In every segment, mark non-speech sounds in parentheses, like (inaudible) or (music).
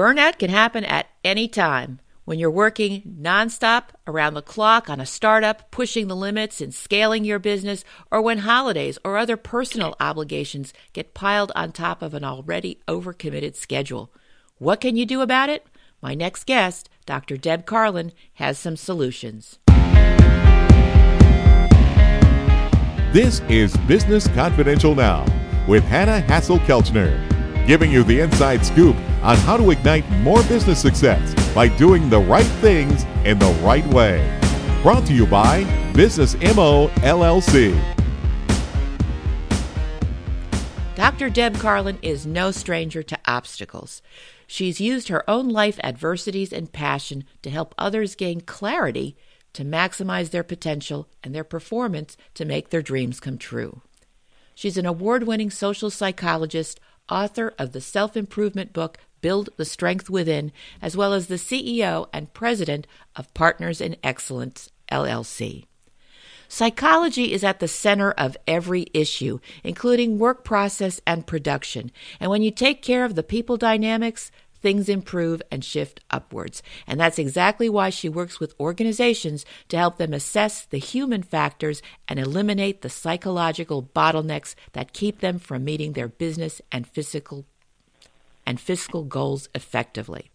Burnout can happen at any time. When you're working nonstop around the clock on a startup, pushing the limits and scaling your business, or when holidays or other personal obligations get piled on top of an already overcommitted schedule. What can you do about it? My next guest, Dr. Deb Carlin, has some solutions. This is Business Confidential Now with Hanna Hasl-Kelchner, giving you the inside scoop on how to ignite more business success by doing the right things in the right way. Brought to you by Business MO LLC. Dr. Deb Carlin is no stranger to obstacles. She's used her own life adversities and passion to help others gain clarity to maximize their potential and their performance to make their dreams come true. She's an award winning social psychologist, author of the self improvement book Build the Strength Within, as well as the CEO and president of Partners in Excellence, LLC. Psychology is at the center of every issue, including work process and production. And when you take care of the people dynamics, things improve and shift upwards. And that's exactly why she works with organizations to help them assess the human factors and eliminate the psychological bottlenecks that keep them from meeting their business and physical and fiscal goals effectively.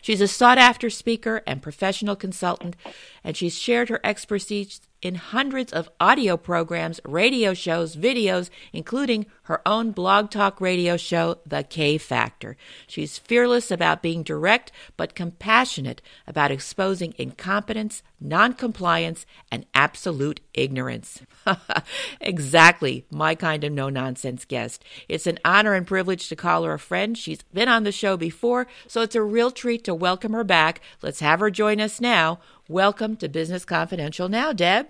She's a sought after speaker and professional consultant, and she's shared her expertise in hundreds of audio programs, radio shows, videos, including her own blog talk radio show, The K Factor. She's fearless about being direct, but compassionate about exposing incompetence, noncompliance, and absolute ignorance. (laughs) exactly my kind of no nonsense guest. It's an honor and privilege to call her a friend. She's been on the show before, so it's a real treat to welcome her back. Let's have her join us now. Welcome to Business Confidential now, Deb.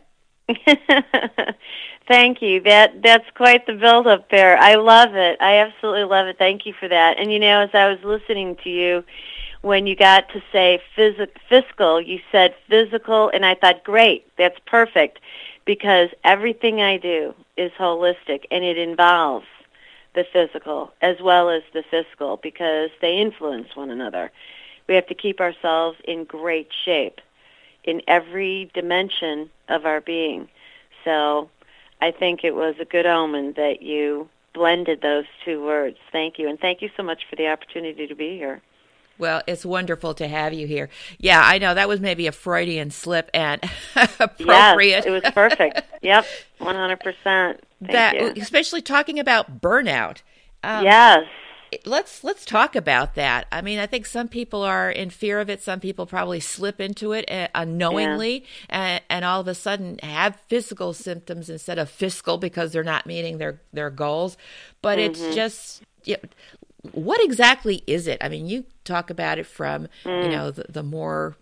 (laughs) Thank you. That that's quite the build up there. I love it. I absolutely love it. Thank you for that. And you know, as I was listening to you when you got to say phys- fiscal, you said physical and I thought, "Great. That's perfect." Because everything I do is holistic and it involves the physical as well as the fiscal because they influence one another. We have to keep ourselves in great shape in every dimension of our being. So I think it was a good omen that you blended those two words. Thank you. And thank you so much for the opportunity to be here. Well, it's wonderful to have you here. Yeah, I know that was maybe a Freudian slip and (laughs) appropriate. Yes, it was perfect. yep, 100%. Thank that, you. Especially talking about burnout. Um, yes let's let's talk about that. I mean, I think some people are in fear of it. Some people probably slip into it uh, unknowingly, yeah. and, and all of a sudden have physical symptoms instead of fiscal because they're not meeting their their goals. But mm-hmm. it's just you know, what exactly is it? I mean, you talk about it from mm. you know the, the more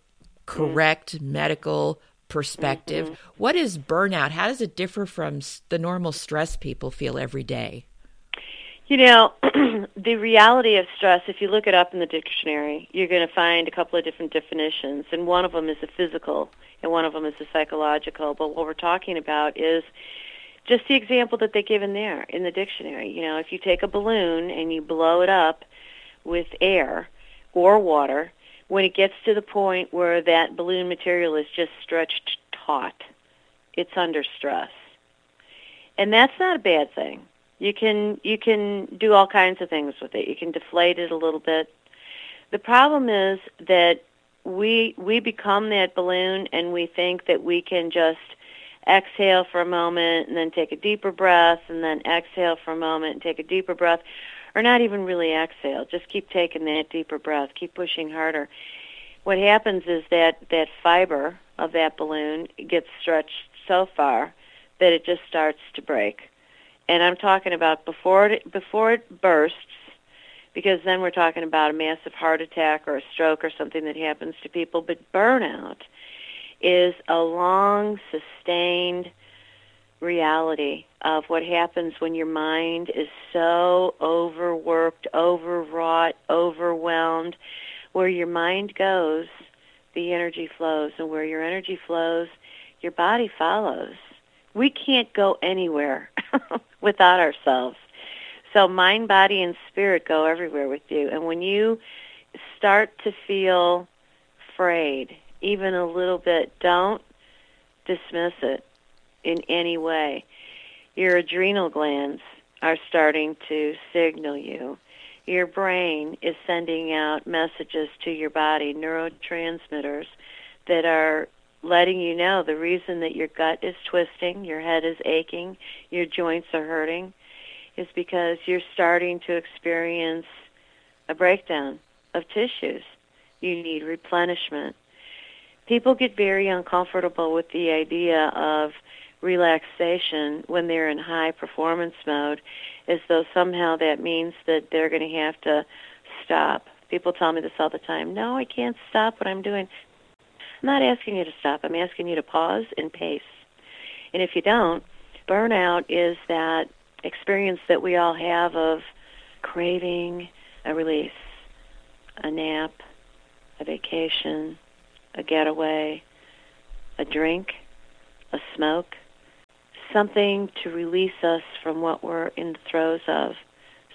correct mm. medical perspective. Mm-hmm. What is burnout? How does it differ from the normal stress people feel every day? You know, (clears throat) the reality of stress, if you look it up in the dictionary, you're going to find a couple of different definitions, and one of them is a physical, and one of them is a psychological. But what we're talking about is just the example that they give in there in the dictionary. You know, if you take a balloon and you blow it up with air or water, when it gets to the point where that balloon material is just stretched taut, it's under stress. And that's not a bad thing you can you can do all kinds of things with it. You can deflate it a little bit. The problem is that we we become that balloon and we think that we can just exhale for a moment and then take a deeper breath and then exhale for a moment and take a deeper breath or not even really exhale just keep taking that deeper breath keep pushing harder what happens is that that fiber of that balloon gets stretched so far that it just starts to break and I'm talking about before it before it bursts, because then we're talking about a massive heart attack or a stroke or something that happens to people. But burnout is a long, sustained reality of what happens when your mind is so overworked, overwrought, overwhelmed. Where your mind goes, the energy flows, and where your energy flows, your body follows. We can't go anywhere (laughs) without ourselves. So mind, body, and spirit go everywhere with you. And when you start to feel afraid, even a little bit, don't dismiss it in any way. Your adrenal glands are starting to signal you. Your brain is sending out messages to your body, neurotransmitters that are letting you know the reason that your gut is twisting, your head is aching, your joints are hurting is because you're starting to experience a breakdown of tissues. You need replenishment. People get very uncomfortable with the idea of relaxation when they're in high performance mode as though somehow that means that they're going to have to stop. People tell me this all the time. No, I can't stop what I'm doing. I'm not asking you to stop. I'm asking you to pause and pace. And if you don't, burnout is that experience that we all have of craving a release, a nap, a vacation, a getaway, a drink, a smoke, something to release us from what we're in the throes of,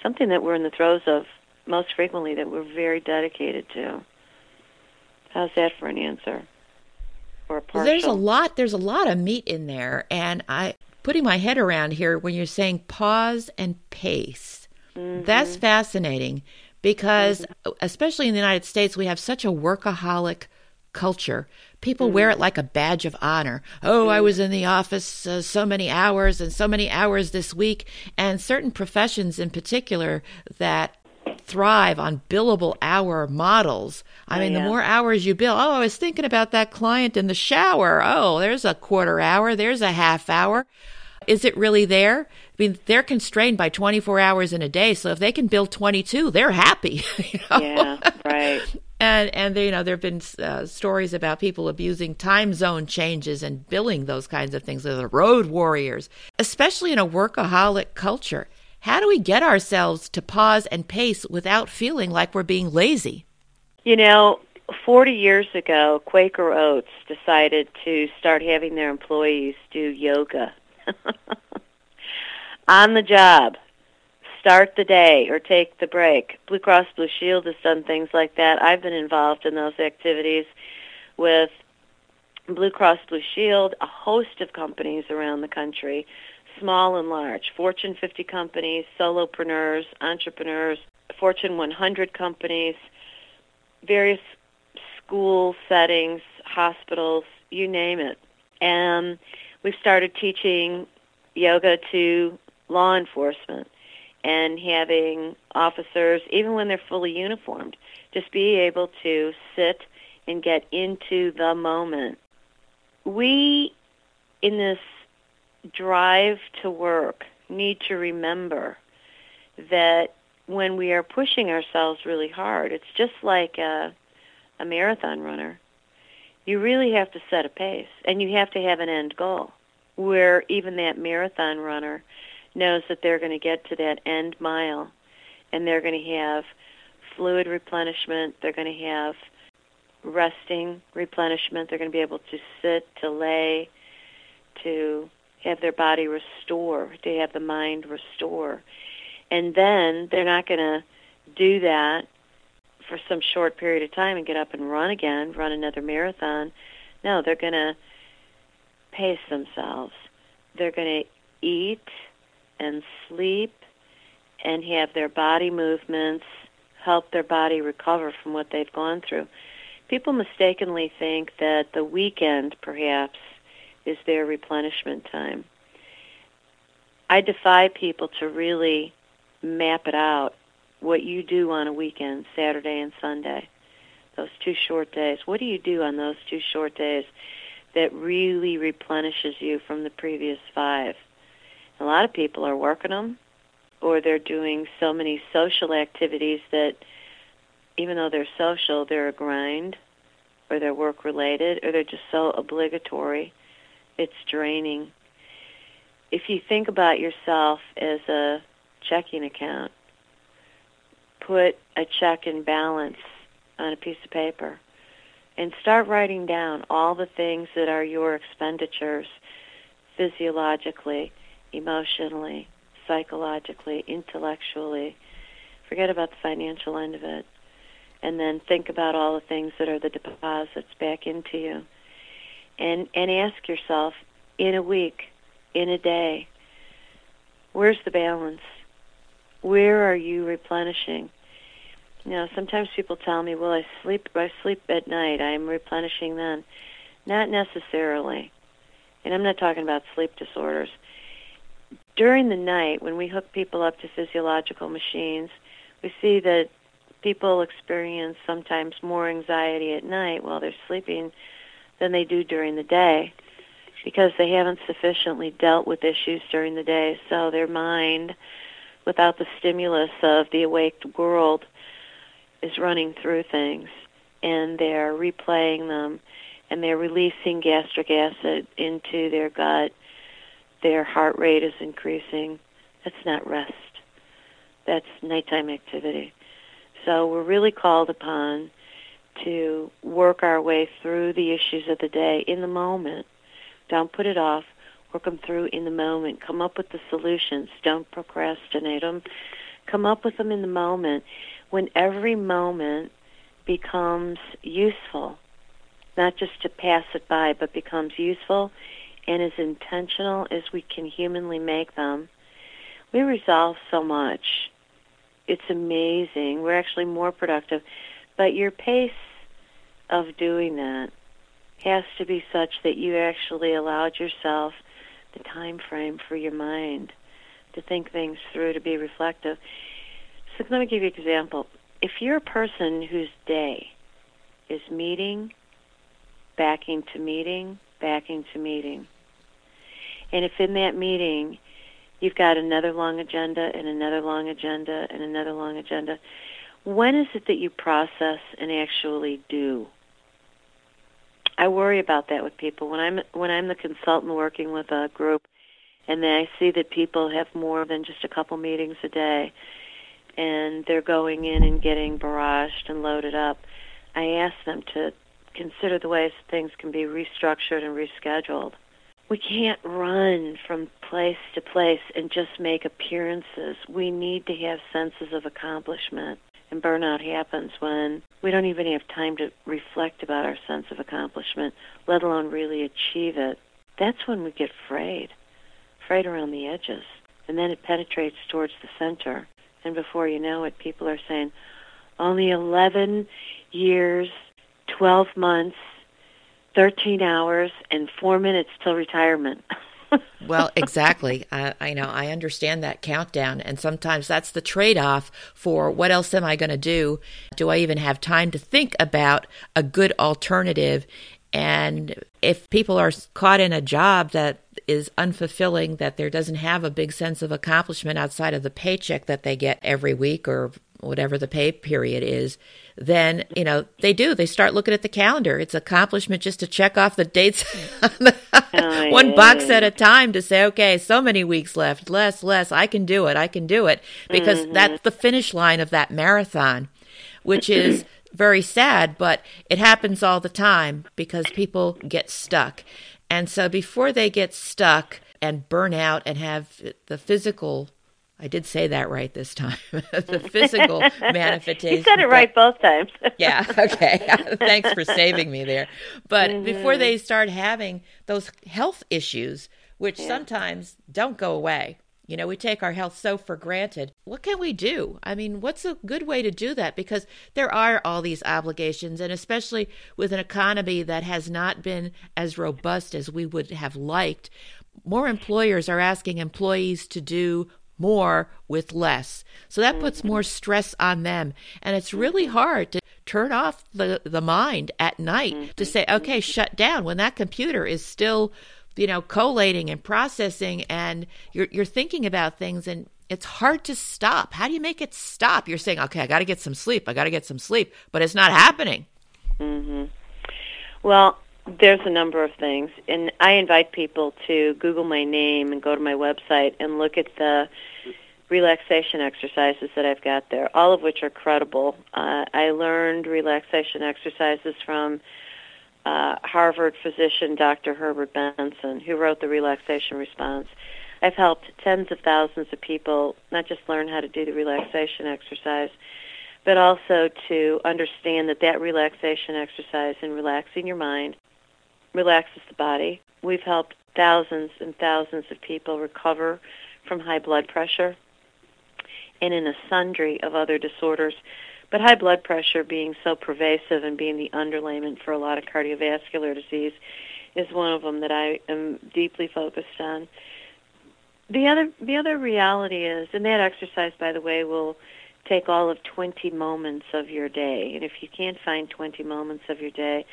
something that we're in the throes of most frequently that we're very dedicated to. How's that for an answer? Or partial. Well, there's a lot. There's a lot of meat in there, and I putting my head around here when you're saying pause and pace. Mm-hmm. That's fascinating because, mm-hmm. especially in the United States, we have such a workaholic culture. People mm-hmm. wear it mm-hmm. like a badge of honor. Oh, I mm-hmm. was in the office uh, so many hours and so many hours this week. And certain professions in particular that thrive on billable hour models. I oh, mean, yeah. the more hours you bill, oh, I was thinking about that client in the shower. Oh, there's a quarter hour, there's a half hour. Is it really there? I mean, they're constrained by 24 hours in a day, so if they can bill 22, they're happy. (laughs) You know? Yeah, right. and and they, you know there have been uh, stories about people abusing time zone changes and billing those kinds of things. They're the road warriors, especially in a workaholic culture. How do we get ourselves to pause and pace without feeling like we're being lazy? You know, 40 years ago, Quaker Oats decided to start having their employees do yoga. (laughs) On the job, start the day or take the break. Blue Cross Blue Shield has done things like that. I've been involved in those activities with Blue Cross Blue Shield, a host of companies around the country small and large, Fortune 50 companies, solopreneurs, entrepreneurs, Fortune 100 companies, various school settings, hospitals, you name it. And we've started teaching yoga to law enforcement and having officers, even when they're fully uniformed, just be able to sit and get into the moment. We, in this drive to work need to remember that when we are pushing ourselves really hard, it's just like a, a marathon runner. You really have to set a pace, and you have to have an end goal where even that marathon runner knows that they're going to get to that end mile, and they're going to have fluid replenishment. They're going to have resting replenishment. They're going to be able to sit, to lay, to have their body restore, to have the mind restore. And then they're not going to do that for some short period of time and get up and run again, run another marathon. No, they're going to pace themselves. They're going to eat and sleep and have their body movements help their body recover from what they've gone through. People mistakenly think that the weekend, perhaps, is their replenishment time. I defy people to really map it out what you do on a weekend, Saturday and Sunday, those two short days. What do you do on those two short days that really replenishes you from the previous five? A lot of people are working them or they're doing so many social activities that even though they're social, they're a grind or they're work related or they're just so obligatory it's draining. If you think about yourself as a checking account, put a check and balance on a piece of paper and start writing down all the things that are your expenditures physiologically, emotionally, psychologically, intellectually. Forget about the financial end of it. and then think about all the things that are the deposits back into you. And and ask yourself in a week, in a day, where's the balance? Where are you replenishing? You know, sometimes people tell me, "Well, I sleep I sleep at night. I'm replenishing then." Not necessarily. And I'm not talking about sleep disorders. During the night, when we hook people up to physiological machines, we see that people experience sometimes more anxiety at night while they're sleeping than they do during the day because they haven't sufficiently dealt with issues during the day. So their mind, without the stimulus of the awake world, is running through things and they're replaying them and they're releasing gastric acid into their gut. Their heart rate is increasing. That's not rest. That's nighttime activity. So we're really called upon to work our way through the issues of the day in the moment. Don't put it off. Work them through in the moment. Come up with the solutions. Don't procrastinate them. Come up with them in the moment when every moment becomes useful, not just to pass it by, but becomes useful and as intentional as we can humanly make them. We resolve so much it's amazing. We're actually more productive. But your pace of doing that has to be such that you actually allowed yourself the time frame for your mind to think things through, to be reflective. So let me give you an example. If you're a person whose day is meeting, backing to meeting, backing to meeting, and if in that meeting You've got another long agenda and another long agenda and another long agenda. When is it that you process and actually do? I worry about that with people when I'm when I'm the consultant working with a group and then I see that people have more than just a couple meetings a day and they're going in and getting barraged and loaded up. I ask them to consider the ways things can be restructured and rescheduled we can't run from place to place and just make appearances. We need to have senses of accomplishment. And burnout happens when we don't even have time to reflect about our sense of accomplishment, let alone really achieve it. That's when we get frayed, frayed around the edges. And then it penetrates towards the center. And before you know it, people are saying, only 11 years, 12 months, 13 hours and four minutes till retirement. (laughs) well, exactly. I, I, know. I understand that countdown. And sometimes that's the trade off for what else am I going to do? Do I even have time to think about a good alternative? And if people are caught in a job that is unfulfilling, that there doesn't have a big sense of accomplishment outside of the paycheck that they get every week or whatever the pay period is, then you know they do. They start looking at the calendar. It's accomplishment just to check off the dates, (laughs) one box at a time to say, okay, so many weeks left, less, less. I can do it. I can do it because mm-hmm. that's the finish line of that marathon, which is. (clears throat) very sad, but it happens all the time because people get stuck. And so before they get stuck and burn out and have the physical I did say that right this time. (laughs) the physical (laughs) manifestation. You said it right both times. (laughs) yeah, okay. Thanks for saving me there. But mm-hmm. before they start having those health issues, which yeah. sometimes don't go away, you know, we take our health so for granted. What can we do? I mean, what's a good way to do that? Because there are all these obligations, and especially with an economy that has not been as robust as we would have liked, more employers are asking employees to do more with less. So that puts mm-hmm. more stress on them. And it's really hard to turn off the, the mind at night to mm-hmm. say, okay, shut down when that computer is still, you know, collating and processing and you're, you're thinking about things and it's hard to stop. How do you make it stop? You're saying, okay, I got to get some sleep. I got to get some sleep, but it's not happening. Mm-hmm. Well, there's a number of things, and I invite people to Google my name and go to my website and look at the relaxation exercises that I've got there, all of which are credible. Uh, I learned relaxation exercises from uh, Harvard physician Dr. Herbert Benson, who wrote the relaxation response. I've helped tens of thousands of people not just learn how to do the relaxation exercise, but also to understand that that relaxation exercise and relaxing your mind relaxes the body. We've helped thousands and thousands of people recover from high blood pressure and in a sundry of other disorders. But high blood pressure being so pervasive and being the underlayment for a lot of cardiovascular disease is one of them that I am deeply focused on. The other the other reality is, and that exercise, by the way, will take all of 20 moments of your day. And if you can't find 20 moments of your day,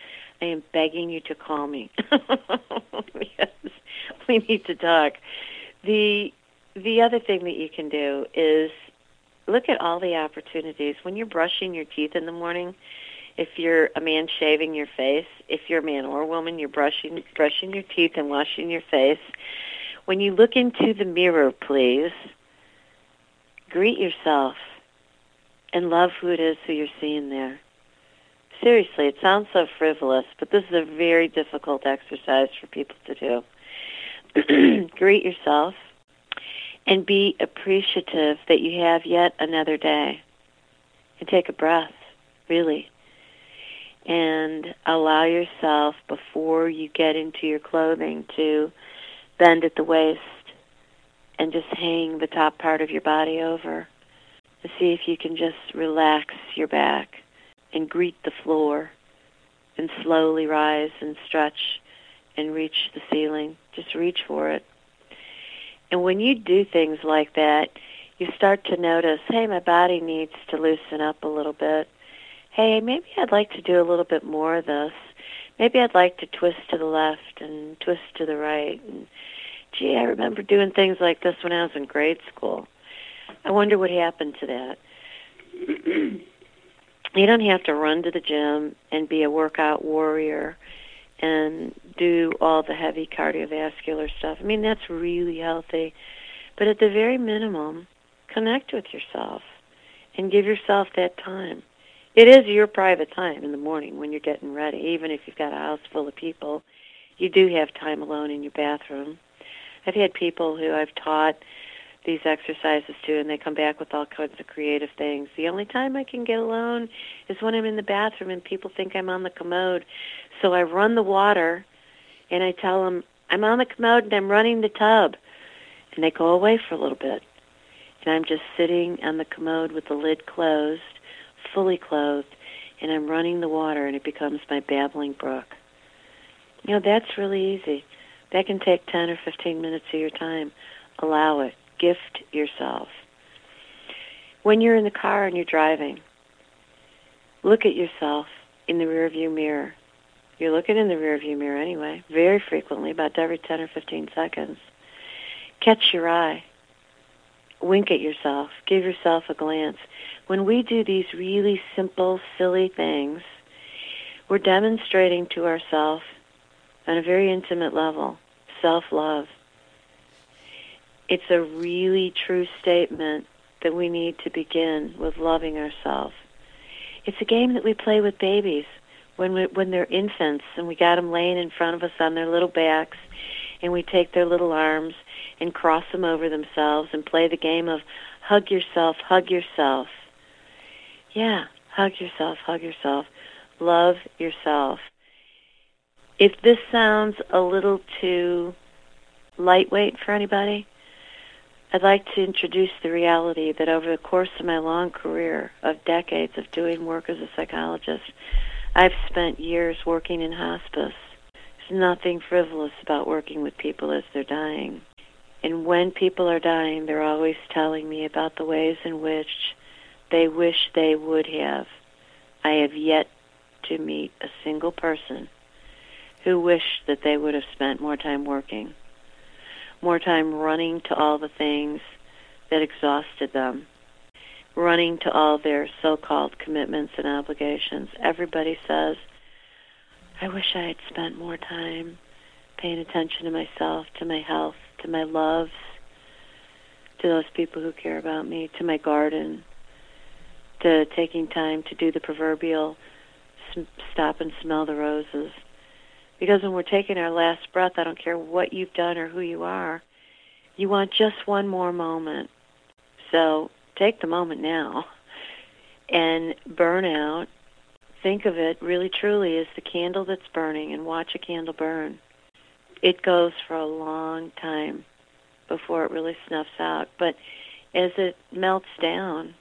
I am begging you to call me (laughs) because we need to talk. The the other thing that you can do is look at all the opportunities when you're brushing your teeth in the morning. If you're a man shaving your face, if you're a man or a woman, you're brushing brushing your teeth and washing your face. When you look into the mirror, please greet yourself and love who it is who you're seeing there. Seriously, it sounds so frivolous, but this is a very difficult exercise for people to do. (clears throat) greet yourself and be appreciative that you have yet another day. And take a breath, really. And allow yourself before you get into your clothing to bend at the waist and just hang the top part of your body over to see if you can just relax your back and greet the floor and slowly rise and stretch and reach the ceiling. Just reach for it. And when you do things like that, you start to notice, hey, my body needs to loosen up a little bit. Hey, maybe I'd like to do a little bit more of this. Maybe I'd like to twist to the left and twist to the right. And gee, I remember doing things like this when I was in grade school. I wonder what happened to that. (clears throat) you don't have to run to the gym and be a workout warrior and do all the heavy cardiovascular stuff. I mean, that's really healthy. But at the very minimum, connect with yourself and give yourself that time. It is your private time in the morning when you're getting ready, even if you've got a house full of people. You do have time alone in your bathroom. I've had people who I've taught these exercises to and they come back with all kinds of creative things. The only time I can get alone is when I'm in the bathroom and people think I'm on the commode. So I run the water and I tell them I'm on the commode and I'm running the tub. And they go away for a little bit. And I'm just sitting on the commode with the lid closed, fully clothed, and I'm running the water and it becomes my babbling brook. You know, that's really easy. That can take 10 or 15 minutes of your time. Allow it gift yourself. When you're in the car and you're driving, look at yourself in the rearview mirror. You're looking in the rearview mirror anyway, very frequently, about every 10 or 15 seconds. Catch your eye. Wink at yourself. Give yourself a glance. When we do these really simple, silly things, we're demonstrating to ourselves on a very intimate level self-love it's a really true statement that we need to begin with loving ourselves. It's a game that we play with babies when we, when they're infants and we got them laying in front of us on their little backs and we take their little arms and cross them over themselves and play the game of hug yourself, hug yourself. Yeah, hug yourself, hug yourself. Love yourself. If this sounds a little too lightweight for anybody, I'd like to introduce the reality that over the course of my long career of decades of doing work as a psychologist, I've spent years working in hospice. There's nothing frivolous about working with people as they're dying. And when people are dying, they're always telling me about the ways in which they wish they would have. I have yet to meet a single person who wished that they would have spent more time working more time running to all the things that exhausted them, running to all their so-called commitments and obligations. Everybody says, I wish I had spent more time paying attention to myself, to my health, to my loves, to those people who care about me, to my garden, to taking time to do the proverbial stop and smell the roses. Because when we're taking our last breath, I don't care what you've done or who you are, you want just one more moment. So take the moment now And burn out. think of it really truly as the candle that's burning and watch a candle burn. It goes for a long time before it really snuffs out. But as it melts down,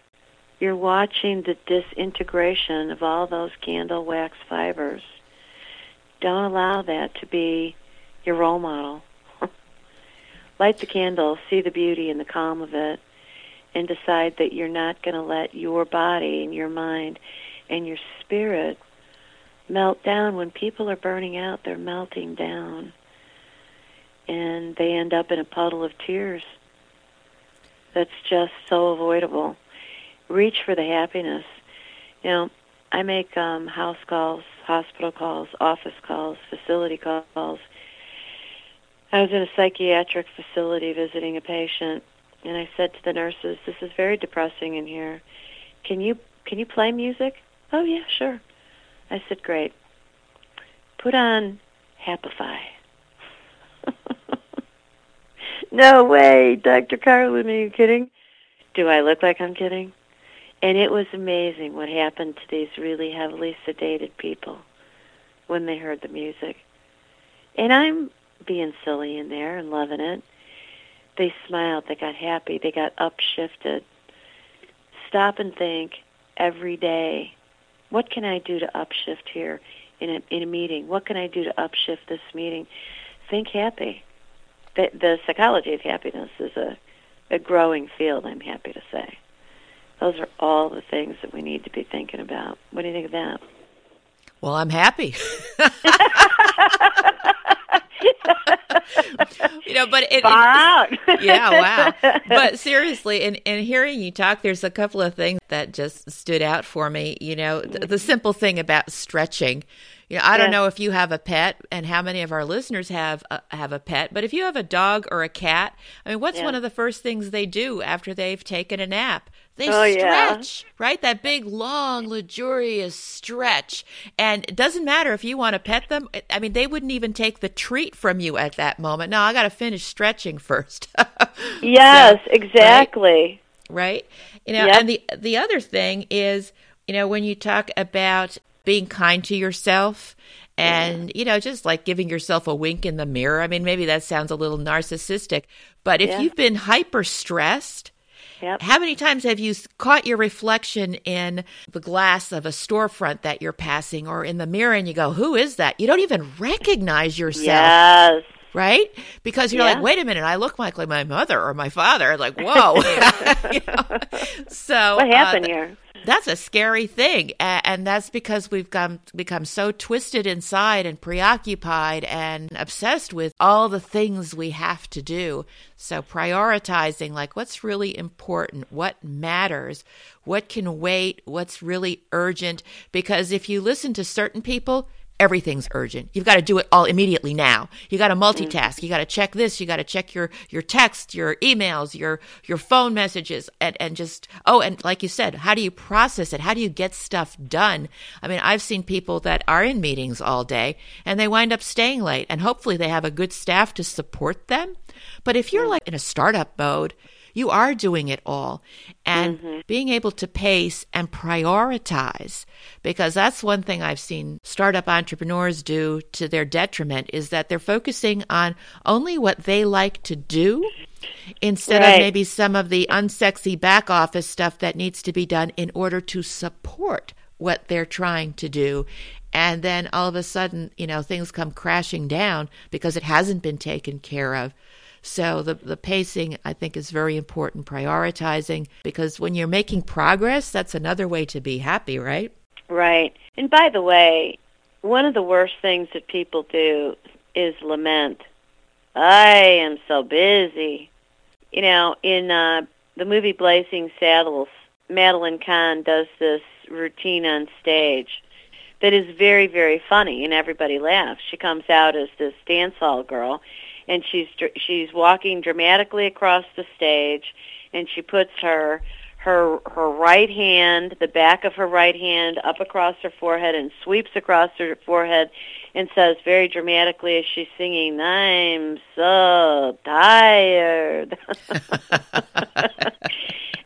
you're watching the disintegration of all those candle wax fibers. Don't allow that to be your role model. (laughs) Light the candle, see the beauty and the calm of it, and decide that you're not going to let your body and your mind and your spirit melt down. When people are burning out, they're melting down. And they end up in a puddle of tears. That's just so avoidable reach for the happiness. You know, I make um, house calls, hospital calls, office calls, facility calls. I was in a psychiatric facility visiting a patient, and I said to the nurses, "This is very depressing in here. Can you can you play music?" "Oh yeah, sure." I said, "Great. Put on Happify." (laughs) no way, Dr. Carlin, are you kidding? Do I look like I'm kidding? And it was amazing what happened to these really heavily sedated people when they heard the music. And I'm being silly in there and loving it. They smiled, they got happy, they got upshifted. Stop and think every day, what can I do to upshift here in a, in a meeting? What can I do to upshift this meeting? Think happy. The, the psychology of happiness is a, a growing field, I'm happy to say. Those are all the things that we need to be thinking about. What do you think of that? Well, I'm happy. (laughs) you know, but it, Far it, out. (laughs) yeah, wow. But (laughs) seriously, in, in hearing you talk, there's a couple of things that just stood out for me. You know, the, the simple thing about stretching. You know, I don't know if you have a pet and how many of our listeners have a, have a pet, but if you have a dog or a cat, I mean, what's yeah. one of the first things they do after they've taken a nap? They oh, stretch, yeah. right? That big, long, luxurious stretch. And it doesn't matter if you want to pet them. I mean, they wouldn't even take the treat from you at that moment. No, I got to finish stretching (laughs) first. yes, so, exactly. Right? right? You know, yep. and the the other thing is, you know, when you talk about being kind to yourself and you know just like giving yourself a wink in the mirror i mean maybe that sounds a little narcissistic but if yeah. you've been hyper stressed Yep. How many times have you caught your reflection in the glass of a storefront that you're passing or in the mirror and you go, Who is that? You don't even recognize yourself. Yes. Right? Because you're yeah. like, wait a minute, I look like my mother or my father. Like, whoa. (laughs) (laughs) you know? So what happened uh, here? That's a scary thing and that's because we've come, become so twisted inside and preoccupied and obsessed with all the things we have to do. So prioritizing like what's really important? What matters? What can wait? What's really urgent? Because if you listen to certain people everything's urgent. You've got to do it all immediately now. You got to multitask. Mm-hmm. You got to check this. You got to check your your text, your emails, your your phone messages, and and just oh, and like you said, how do you process it? How do you get stuff done? I mean, I've seen people that are in meetings all day and they wind up staying late, and hopefully they have a good staff to support them. But if you're mm. like in a startup mode, you are doing it all. And mm-hmm. being able to pace and prioritize, because that's one thing I've seen startup entrepreneurs do to their detriment, is that they're focusing on only what they like to do instead right. of maybe some of the unsexy back office stuff that needs to be done in order to support what they're trying to do. And then all of a sudden, you know, things come crashing down because it hasn't been taken care of. So the, the pacing, I think, is very important, prioritizing, because when you're making progress, that's another way to be happy, right? Right. And by the way, one of the worst things that people do is lament. I am so busy. You know, in uh, the movie Blazing Saddles, Madeline Kahn does this routine on stage that is very, very funny, and everybody laughs. She comes out as this dance hall girl, and she's she's walking dramatically across the stage and she puts her her her right hand the back of her right hand up across her forehead and sweeps across her forehead and says very dramatically as she's singing i'm so tired. (laughs)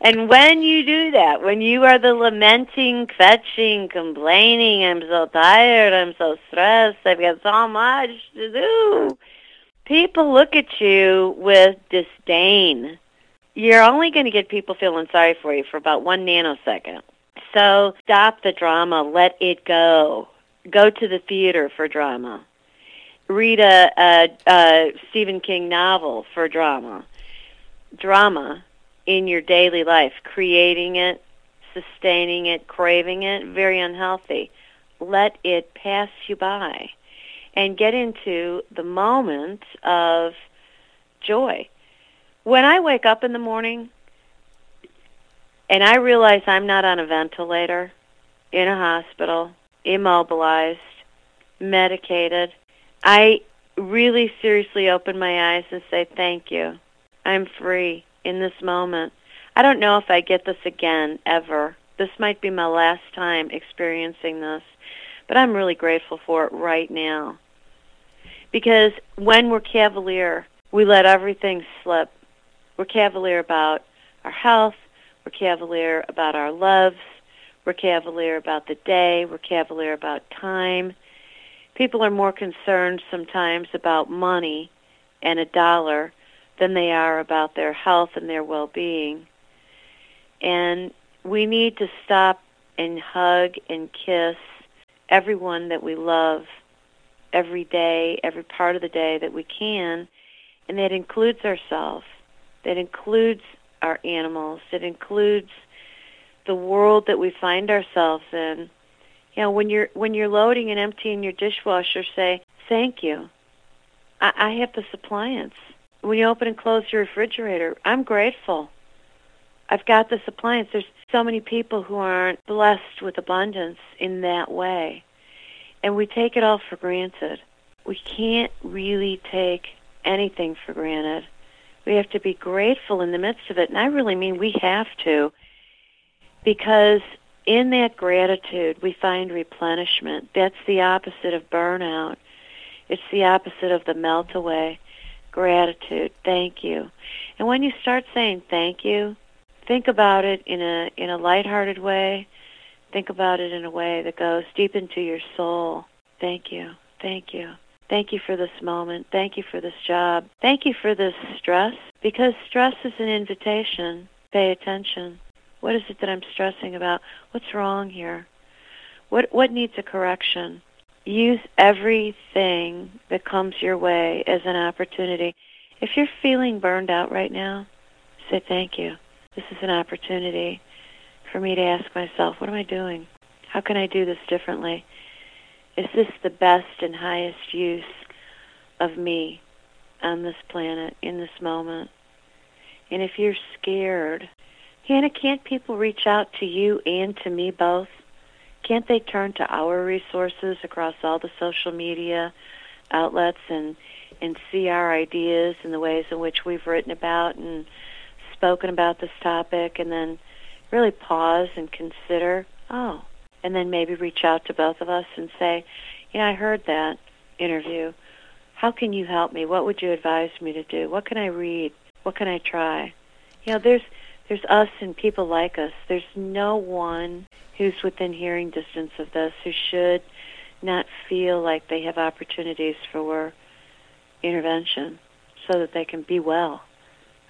And when you do that, when you are the lamenting, fetching, complaining, I'm so tired, I'm so stressed, I've got so much to do, people look at you with disdain. You're only going to get people feeling sorry for you for about one nanosecond. So stop the drama. Let it go. Go to the theater for drama. Read a, a, a Stephen King novel for drama. Drama in your daily life, creating it, sustaining it, craving it, very unhealthy. Let it pass you by and get into the moment of joy. When I wake up in the morning and I realize I'm not on a ventilator, in a hospital, immobilized, medicated, I really seriously open my eyes and say, thank you. I'm free in this moment. I don't know if I get this again ever. This might be my last time experiencing this, but I'm really grateful for it right now. Because when we're cavalier, we let everything slip. We're cavalier about our health. We're cavalier about our loves. We're cavalier about the day. We're cavalier about time. People are more concerned sometimes about money and a dollar than they are about their health and their well-being. And we need to stop and hug and kiss everyone that we love every day, every part of the day that we can, and that includes ourselves. That includes our animals. That includes the world that we find ourselves in. You know, when you're when you're loading and emptying your dishwasher, say thank you. I, I have this appliance when you open and close your refrigerator, I'm grateful. I've got this appliance. There's so many people who aren't blessed with abundance in that way. And we take it all for granted. We can't really take anything for granted. We have to be grateful in the midst of it. And I really mean we have to. Because in that gratitude, we find replenishment. That's the opposite of burnout. It's the opposite of the melt away gratitude, thank you. And when you start saying thank you, think about it in a in a lighthearted way. Think about it in a way that goes deep into your soul. Thank you. Thank you. Thank you for this moment. Thank you for this job. Thank you for this stress because stress is an invitation. Pay attention. What is it that I'm stressing about? What's wrong here? What what needs a correction? use everything that comes your way as an opportunity. If you're feeling burned out right now, say thank you. This is an opportunity for me to ask myself, what am I doing? How can I do this differently? Is this the best and highest use of me on this planet in this moment? And if you're scared, Hannah, can't people reach out to you and to me both? can't they turn to our resources across all the social media outlets and and see our ideas and the ways in which we've written about and spoken about this topic and then really pause and consider oh and then maybe reach out to both of us and say you know i heard that interview how can you help me what would you advise me to do what can i read what can i try you know there's there's us and people like us. There's no one who's within hearing distance of this who should not feel like they have opportunities for intervention so that they can be well.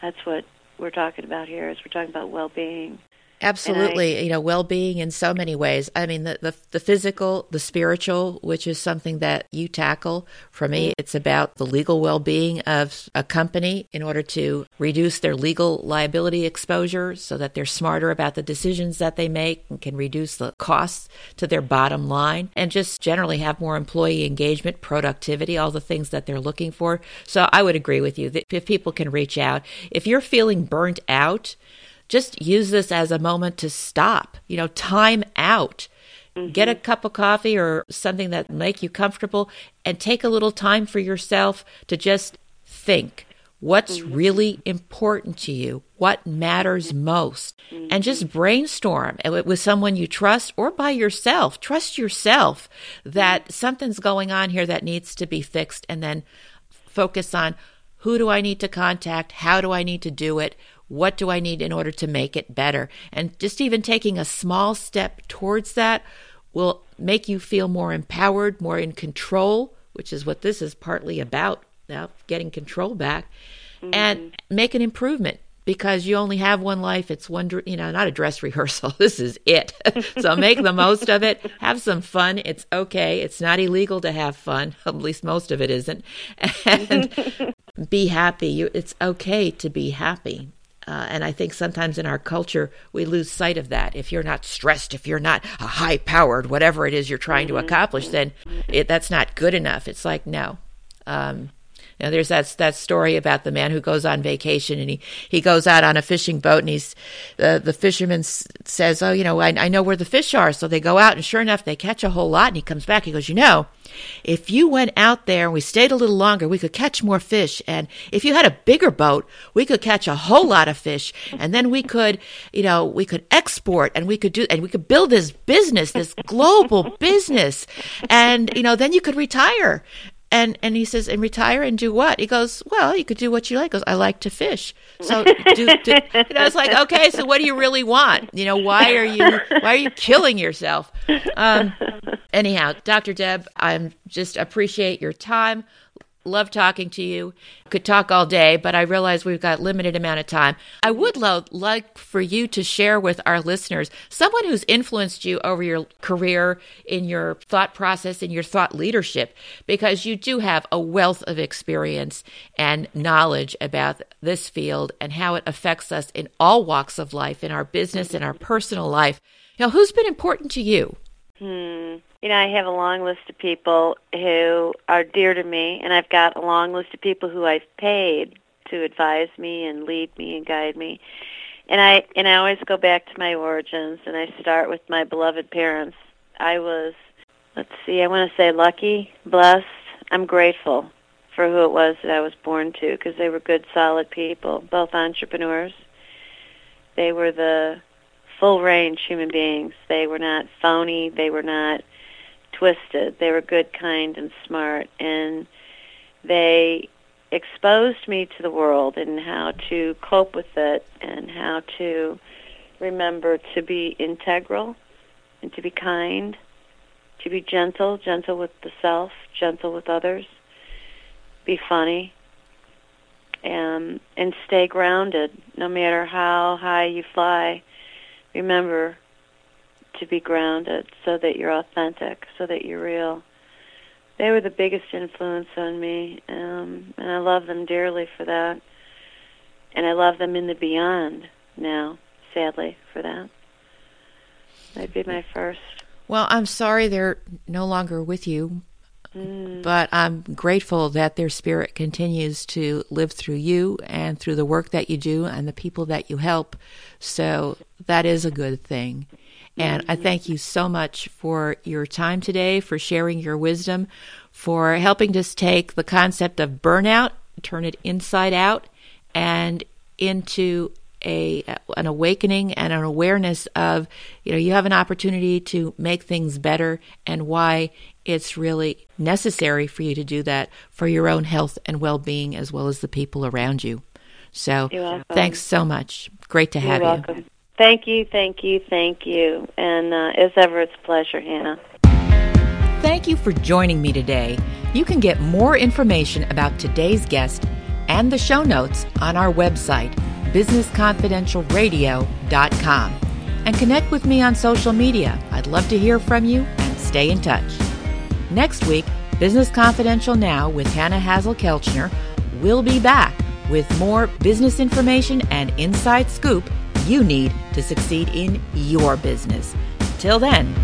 That's what we're talking about here is we're talking about well-being. Absolutely, I, you know, well-being in so many ways. I mean, the, the, the physical, the spiritual, which is something that you tackle. For me, mm-hmm. it's about the legal well-being of a company in order to reduce their legal liability exposure, so that they're smarter about the decisions that they make and can reduce the costs to their bottom line, and just generally have more employee engagement, productivity, all the things that they're looking for. So, I would agree with you that if people can reach out, if you're feeling burnt out just use this as a moment to stop, you know, time out. Mm-hmm. Get a cup of coffee or something that make you comfortable and take a little time for yourself to just think what's mm-hmm. really important to you, what matters most, mm-hmm. and just brainstorm with someone you trust or by yourself. Trust yourself that mm-hmm. something's going on here that needs to be fixed and then focus on who do I need to contact? How do I need to do it? What do I need in order to make it better? And just even taking a small step towards that will make you feel more empowered, more in control, which is what this is partly about now, getting control back, mm-hmm. and make an improvement because you only have one life. It's one, you know, not a dress rehearsal. (laughs) This is it. (laughs) so make the most of it. Have some fun. It's okay. It's not illegal to have fun. (laughs) At least most of it isn't. And be happy. You, it's okay to be happy. Uh, and I think sometimes in our culture, we lose sight of that. If you're not stressed, if you're not high powered, whatever it is you're trying to mm-hmm. accomplish, then it, that's not good enough. It's like, no. Um, there's that that story about the man who goes on vacation and he, he goes out on a fishing boat and he's the the fisherman says, "Oh, you know, I, I know where the fish are." So they go out and sure enough, they catch a whole lot. And he comes back. He goes, "You know, if you went out there and we stayed a little longer, we could catch more fish. And if you had a bigger boat, we could catch a whole lot of fish. And then we could, you know, we could export and we could do and we could build this business, this global business. And you know, then you could retire and and he says, and retire and do what? He goes, well, you could do what you like. He goes, I like to fish. So (laughs) do, do, you know, it's like, okay, so what do you really want? You know, why are you why are you killing yourself? Um, anyhow, Dr. Deb, I'm just appreciate your time. Love talking to you. Could talk all day, but I realize we've got limited amount of time. I would love like for you to share with our listeners someone who's influenced you over your career in your thought process in your thought leadership because you do have a wealth of experience and knowledge about this field and how it affects us in all walks of life in our business in our personal life. Now, who's been important to you? Hmm. You know, I have a long list of people who are dear to me, and I've got a long list of people who I've paid to advise me and lead me and guide me. And I and I always go back to my origins, and I start with my beloved parents. I was, let's see, I want to say lucky, blessed. I'm grateful for who it was that I was born to because they were good, solid people, both entrepreneurs. They were the full range human beings. They were not phony. They were not twisted. They were good, kind, and smart, and they exposed me to the world and how to cope with it and how to remember to be integral and to be kind, to be gentle, gentle with the self, gentle with others, be funny, and and stay grounded no matter how high you fly. Remember to be grounded so that you're authentic, so that you're real. They were the biggest influence on me, um, and I love them dearly for that. And I love them in the beyond now, sadly, for that. That'd be my first. Well, I'm sorry they're no longer with you, mm. but I'm grateful that their spirit continues to live through you and through the work that you do and the people that you help. So that is a good thing. And I thank you so much for your time today, for sharing your wisdom, for helping us take the concept of burnout, turn it inside out, and into a an awakening and an awareness of you know you have an opportunity to make things better and why it's really necessary for you to do that for your own health and well-being as well as the people around you. So thanks so much. Great to have You're you. Thank you, thank you, thank you. And uh, as ever, it's a pleasure, Hanna. Thank you for joining me today. You can get more information about today's guest and the show notes on our website, businessconfidentialradio.com. And connect with me on social media. I'd love to hear from you and stay in touch. Next week, Business Confidential Now with Hanna Hasl-Kelchner will be back with more business information and inside scoop you need to succeed in your business. Till then,